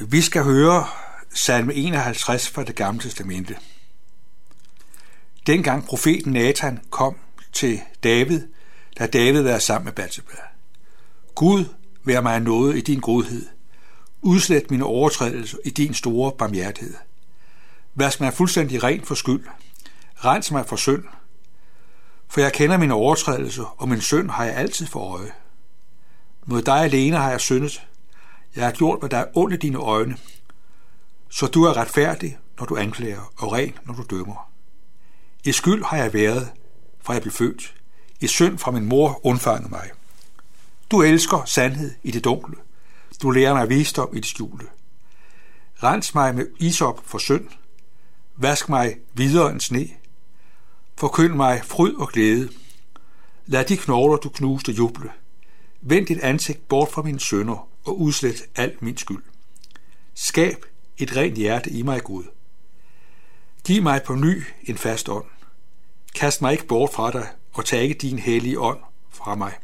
Vi skal høre salme 51 fra det gamle testamente. Dengang profeten Nathan kom til David, da David var sammen med Bathsheba. Gud, vær mig noget i din godhed. Udslet mine overtrædelser i din store barmhjertighed. Vask mig fuldstændig ren for skyld. Rens mig for synd. For jeg kender mine overtrædelser, og min synd har jeg altid for øje. Mod dig alene har jeg syndet. Jeg har gjort, hvad der er ondt i dine øjne. Så du er retfærdig, når du anklager, og ren, når du dømmer. I skyld har jeg været, fra jeg blev født. I synd fra min mor undfangede mig. Du elsker sandhed i det dunkle. Du lærer mig visdom i det skjulte. Rens mig med isop for synd. Vask mig videre end sne. Forkynd mig fryd og glæde. Lad de knogler, du knuste, juble. Vend dit ansigt bort fra mine sønder og udslet al min skyld. Skab et rent hjerte i mig, Gud. Giv mig på ny en fast ånd. Kast mig ikke bort fra dig, og tag ikke din hellige ånd fra mig.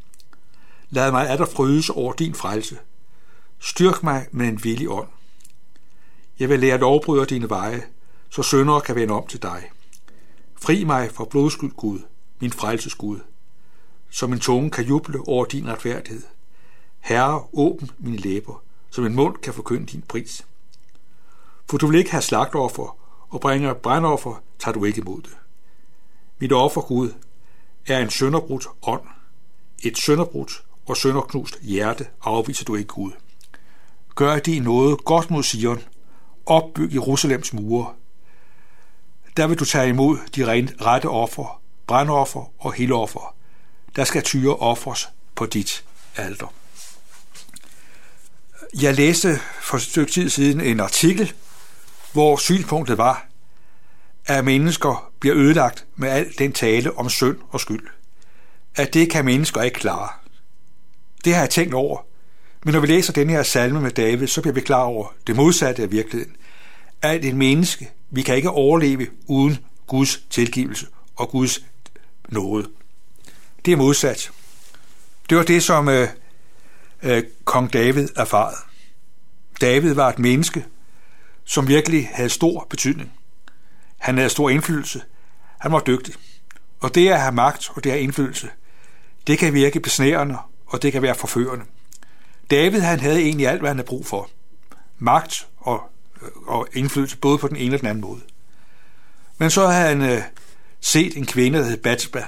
Lad mig atter frydes over din frelse. Styrk mig med en villig ånd. Jeg vil lære lovbryder dine veje, så søndere kan vende om til dig. Fri mig fra blodskyld, Gud, min frelses Gud, så min tunge kan juble over din retfærdighed. Herre, åbn mine læber, så min mund kan forkynde din pris. For du vil ikke have slagtoffer, og bringer brændoffer, tager du ikke imod det. Mit offer, Gud, er en sønderbrudt ånd. Et sønderbrudt og sønderknust hjerte afviser du ikke, Gud. Gør de noget godt mod Sion. Opbyg Jerusalems mure. Der vil du tage imod de rette offer, brændoffer og heloffer. Der skal tyre offers på dit alter. Jeg læste for et stykke tid siden en artikel, hvor synspunktet var, at mennesker bliver ødelagt med al den tale om synd og skyld. At det kan mennesker ikke klare. Det har jeg tænkt over. Men når vi læser den her salme med David, så bliver vi klar over det modsatte af virkeligheden. At en menneske, vi kan ikke overleve uden Guds tilgivelse og Guds nåde. Det er modsat. Det var det, som øh, øh, kong David erfarede. David var et menneske, som virkelig havde stor betydning. Han havde stor indflydelse. Han var dygtig. Og det at have magt og det at have indflydelse, det kan virke besnærende, og det kan være forførende. David han havde egentlig alt, hvad han havde brug for. Magt og, øh, og indflydelse både på den ene og den anden måde. Men så havde han øh, set en kvinde, der hed Bathsheba.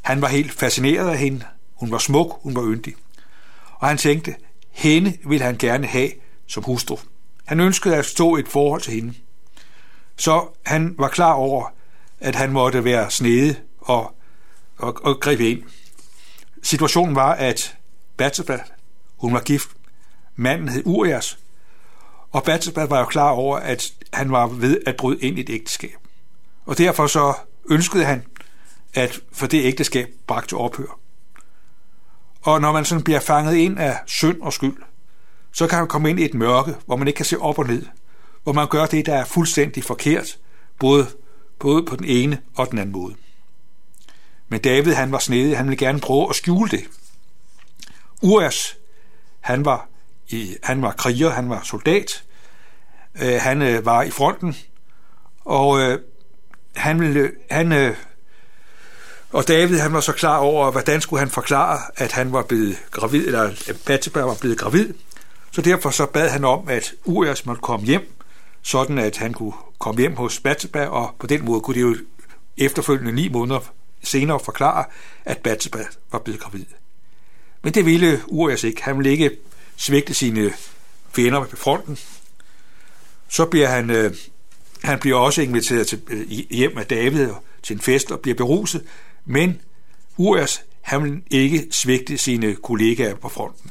Han var helt fascineret af hende. Hun var smuk, hun var yndig. Og han tænkte, hende ville han gerne have som hustru. Han ønskede at stå et forhold til hende. Så han var klar over, at han måtte være snede og, og, og gribe ind. Situationen var, at Bathsheba, hun var gift. Manden hed Urias. Og Bathsheba var jo klar over, at han var ved at bryde ind i et ægteskab. Og derfor så ønskede han, at for det ægteskab bragt til ophør. Og når man sådan bliver fanget ind af synd og skyld, så kan man komme ind i et mørke, hvor man ikke kan se op og ned, hvor man gør det, der er fuldstændig forkert, både, både på den ene og den anden måde. Men David, han var snedig, han ville gerne prøve at skjule det. Urias, han var, i, han var kriger, han var soldat, øh, han øh, var i fronten, og øh, han ville, han, øh, og David, han var så klar over, hvordan skulle han forklare, at han var blevet gravid, eller at Bathsheba var blevet gravid, så derfor så bad han om, at Urias måtte komme hjem, sådan at han kunne komme hjem hos Batseba, og på den måde kunne det jo efterfølgende ni måneder senere forklare, at Batseba var blevet gravid. Men det ville Urias ikke. Han ville ikke svigte sine venner på fronten. Så bliver han, øh, han bliver også inviteret til, øh, hjem af David til en fest og bliver beruset, men Urias han vil ikke svigte sine kollegaer på fronten.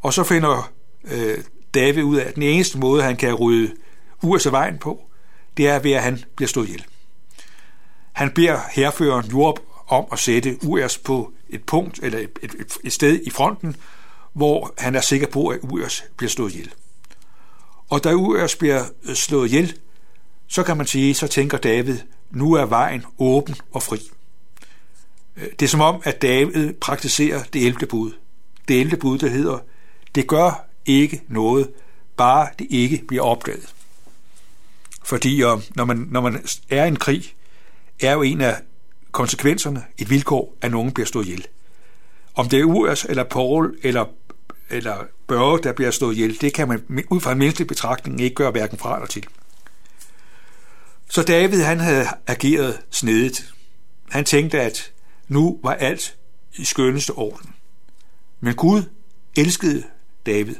Og så finder øh, David ud af, at den eneste måde, han kan rydde Urs af vejen på, det er ved, at han bliver slået ihjel. Han beder herføreren Joab om at sætte Urs på et punkt, eller et, et, et sted i fronten, hvor han er sikker på, at Urs bliver slået ihjel. Og da Urs bliver øh, slået ihjel, så kan man sige, så tænker David, nu er vejen åben og fri. Øh, det er som om, at David praktiserer det 11. bud. Det 11. bud, der hedder, det gør ikke noget, bare det ikke bliver opdaget. Fordi øh, når, man, når man er i en krig, er jo en af konsekvenserne et vilkår, at nogen bliver stået ihjel. Om det er Urs eller Paul eller, eller Børge, der bliver stået ihjel, det kan man ud fra en menneskelig betragtning ikke gøre hverken fra eller til. Så David han havde ageret snedigt. Han tænkte, at nu var alt i skønneste orden. Men Gud elskede David,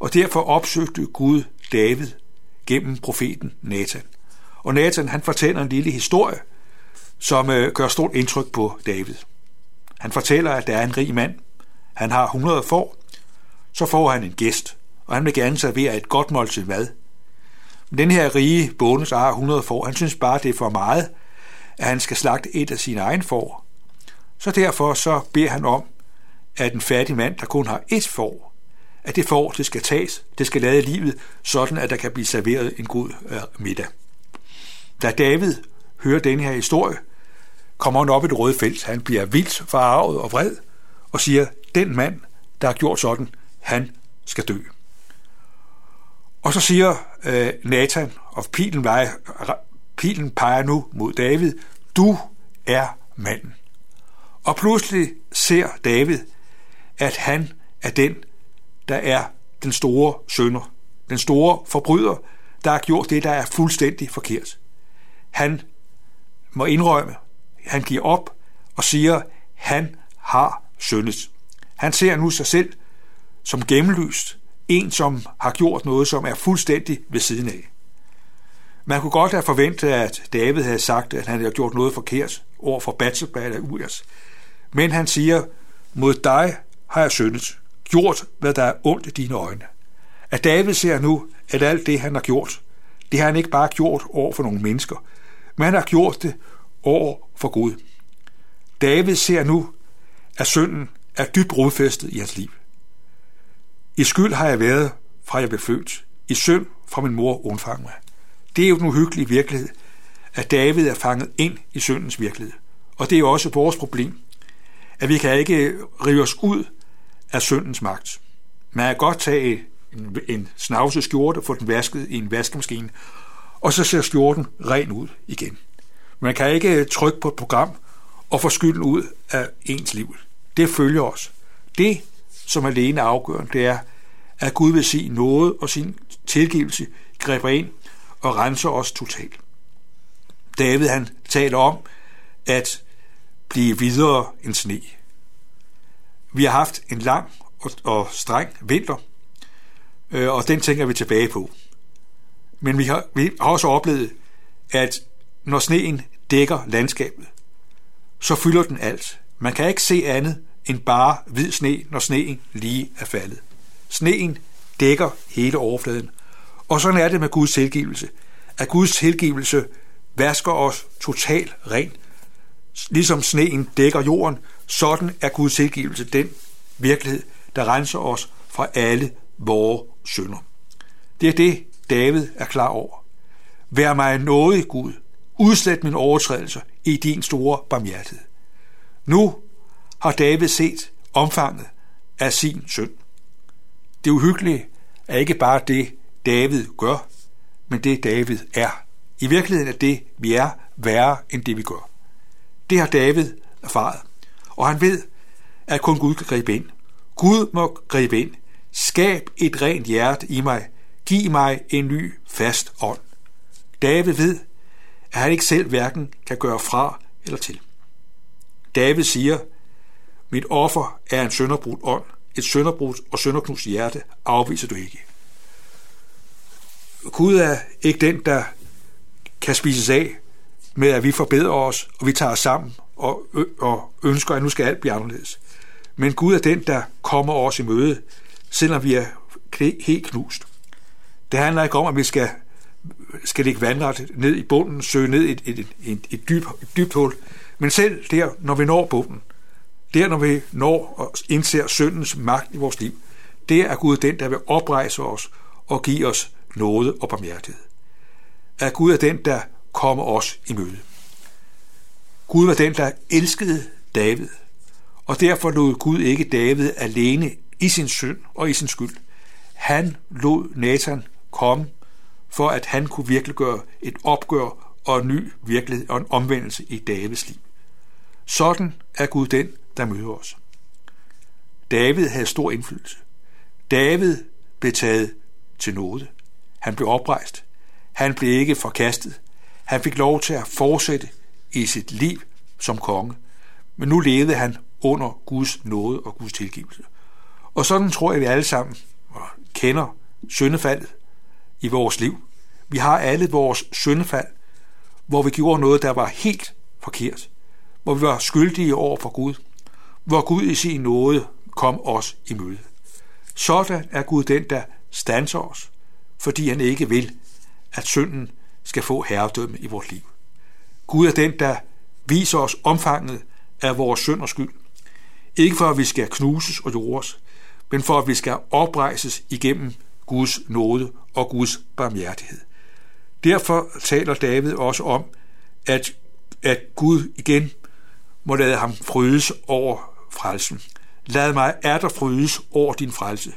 og derfor opsøgte Gud David gennem profeten Nathan. Og Nathan han fortæller en lille historie, som øh, gør stort indtryk på David. Han fortæller, at der er en rig mand. Han har 100 får. Så får han en gæst, og han vil gerne servere et godt måltid mad. Men den her rige bonus har 100 får, han synes bare, det er for meget, at han skal slagte et af sine egne får. Så derfor så beder han om, at en fattig mand, der kun har et får, at det får, det skal tages, det skal lade livet, sådan at der kan blive serveret en god øh, middag. Da David hører den her historie, kommer han op i det røde felt. Han bliver vildt forarvet og vred og siger, den mand, der har gjort sådan, han skal dø. Og så siger øh, Nathan, og pilen, vejer, pilen peger nu mod David, du er manden. Og pludselig ser David, at han er den, der er den store sønder, den store forbryder, der har gjort det, der er fuldstændig forkert. Han må indrømme, han giver op og siger, han har syndet. Han ser nu sig selv som gennemlyst, en som har gjort noget, som er fuldstændig ved siden af. Man kunne godt have forventet, at David havde sagt, at han havde gjort noget forkert over for Batseba eller Urias. Men han siger, mod dig har jeg syndet, gjort, hvad der er ondt i dine øjne. At David ser nu, at alt det, han har gjort, det har han ikke bare gjort over for nogle mennesker, men han har gjort det over for Gud. David ser nu, at synden er dybt rodfæstet i hans liv. I skyld har jeg været, fra jeg blev født. I synd fra min mor undfang mig. Det er jo den uhyggelige virkelighed, at David er fanget ind i syndens virkelighed. Og det er jo også vores problem, at vi kan ikke rive os ud af syndens magt. Man kan godt tage en, en snavset skjorte og få den vasket i en vaskemaskine, og så ser skjorten ren ud igen. Man kan ikke øh, trykke på et program og få skylden ud af ens liv. Det følger os. Det, som alene er afgørende, det er, at Gud vil se noget og sin tilgivelse griber ind og renser os totalt. David han taler om at blive videre end sne. Vi har haft en lang og, og streng vinter, øh, og den tænker vi tilbage på. Men vi har, vi har også oplevet, at når sneen dækker landskabet, så fylder den alt. Man kan ikke se andet end bare hvid sne, når sneen lige er faldet. Sneen dækker hele overfladen. Og sådan er det med Guds tilgivelse. At Guds tilgivelse vasker os totalt rent. Ligesom sneen dækker jorden, sådan er Guds tilgivelse den virkelighed, der renser os fra alle vores synder. Det er det, David er klar over. Vær mig nådig, Gud. Udslet min overtrædelser i din store barmhjertighed. Nu har David set omfanget af sin synd. Det uhyggelige er ikke bare det, David gør, men det David er. I virkeligheden er det, vi er, værre end det, vi gør. Det har David erfaret, og han ved, at kun Gud kan gribe ind. Gud må gribe ind. Skab et rent hjerte i mig. Giv mig en ny fast ånd. David ved, at han ikke selv hverken kan gøre fra eller til. David siger, mit offer er en sønderbrudt ånd, et sønderbrudt og sønderknust hjerte afviser du ikke. Gud er ikke den, der kan spises af med, at vi forbedrer os, og vi tager os sammen og, og ønsker, at nu skal alt blive anderledes. Men Gud er den, der kommer os i møde, selvom vi er helt knust. Det handler ikke om, at vi skal, skal ligge vandret ned i bunden, søge ned i et, et, et, et, dyb, et dybt hul. Men selv der, når vi når bunden, der når vi når og indser syndens magt i vores liv, der er Gud den, der vil oprejse os og give os nåde og barmhjertighed. At Gud er den, der komme os i møde. Gud var den, der elskede David, og derfor lod Gud ikke David alene i sin synd og i sin skyld. Han lod Nathan komme, for at han kunne virkelig gøre et opgør og en ny virkelighed og en omvendelse i Davids liv. Sådan er Gud den, der møder os. David havde stor indflydelse. David blev taget til nåde. Han blev oprejst. Han blev ikke forkastet. Han fik lov til at fortsætte i sit liv som konge. Men nu levede han under Guds nåde og Guds tilgivelse. Og sådan tror jeg, vi alle sammen kender syndefaldet i vores liv. Vi har alle vores syndefald, hvor vi gjorde noget, der var helt forkert. Hvor vi var skyldige over for Gud. Hvor Gud i sin nåde kom os i møde. Sådan er Gud den, der stanser os, fordi han ikke vil, at synden skal få herredømme i vores liv. Gud er den, der viser os omfanget af vores synd og skyld. Ikke for, at vi skal knuses og jordes, men for, at vi skal oprejses igennem Guds nåde og Guds barmhjertighed. Derfor taler David også om, at, at Gud igen må lade ham frydes over frelsen. Lad mig er der frydes over din frelse.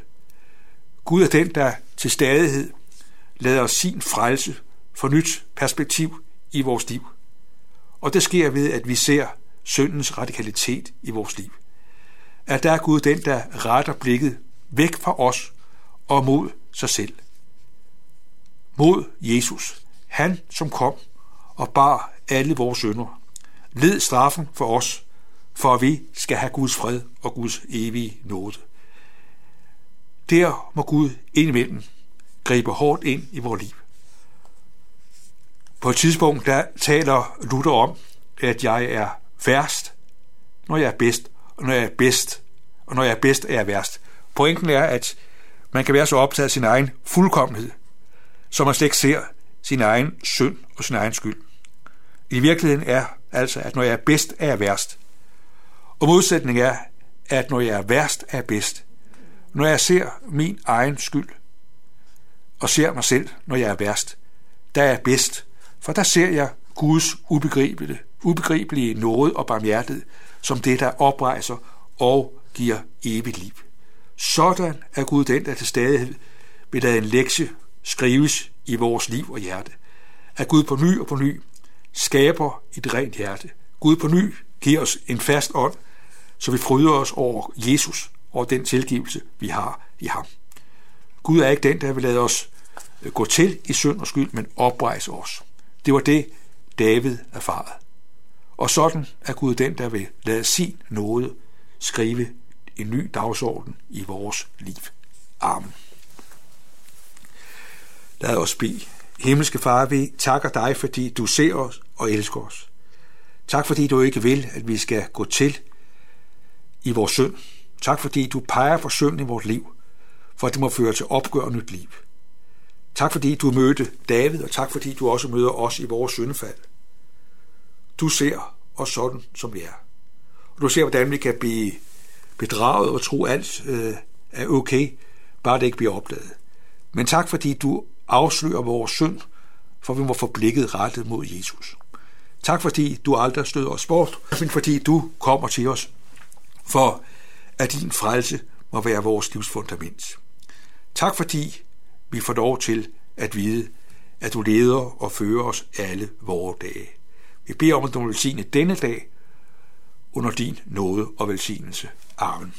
Gud er den, der til stadighed lader sin frelse fornyt nyt perspektiv i vores liv. Og det sker ved, at vi ser syndens radikalitet i vores liv. At der er Gud den, der retter blikket væk fra os og mod sig selv. Mod Jesus. Han, som kom og bar alle vores synder. Led straffen for os, for at vi skal have Guds fred og Guds evige nåde. Der må Gud indimellem gribe hårdt ind i vores liv. På et tidspunkt der taler Luther om, at jeg er værst, når jeg er bedst, og når jeg er bedst, og når jeg er bedst, er jeg værst. Pointen er, at man kan være så optaget af sin egen fuldkommenhed, så man slet ikke ser sin egen synd og sin egen skyld. I virkeligheden er altså, at når jeg er bedst, er jeg værst. Og modsætningen er, at når jeg er værst, er jeg bedst. Når jeg ser min egen skyld, og ser mig selv, når jeg er værst, der er jeg bedst, for der ser jeg Guds ubegribelige, ubegribelige nåde og barmhjertighed som det, der oprejser og giver evigt liv. Sådan er Gud den, der til stadighed vil lade en lektie skrives i vores liv og hjerte. At Gud på ny og på ny skaber et rent hjerte. Gud på ny giver os en fast ånd, så vi fryder os over Jesus og den tilgivelse, vi har i ham. Gud er ikke den, der vil lade os gå til i synd og skyld, men oprejse os. Det var det, David erfarede. Og sådan er Gud den, der vil lade sin nåde skrive en ny dagsorden i vores liv. Amen. Lad os bede. Himmelske Far, vi takker dig, fordi du ser os og elsker os. Tak, fordi du ikke vil, at vi skal gå til i vores synd. Tak, fordi du peger for synd i vores liv, for at det må føre til opgør og nyt liv. Tak, fordi du mødte David, og tak, fordi du også møder os i vores syndefald. Du ser os sådan, som vi er. Og du ser, hvordan vi kan blive bedraget og tro, alt øh, er okay, bare det ikke bliver opdaget. Men tak, fordi du afslører vores synd, for vi må få blikket rettet mod Jesus. Tak, fordi du aldrig støder os bort, men fordi du kommer til os, for at din frelse må være vores livsfundament. Tak, fordi vi får lov til at vide, at du leder og fører os alle vore dage. Vi beder om, at du velsigne denne dag under din nåde og velsignelse. Amen.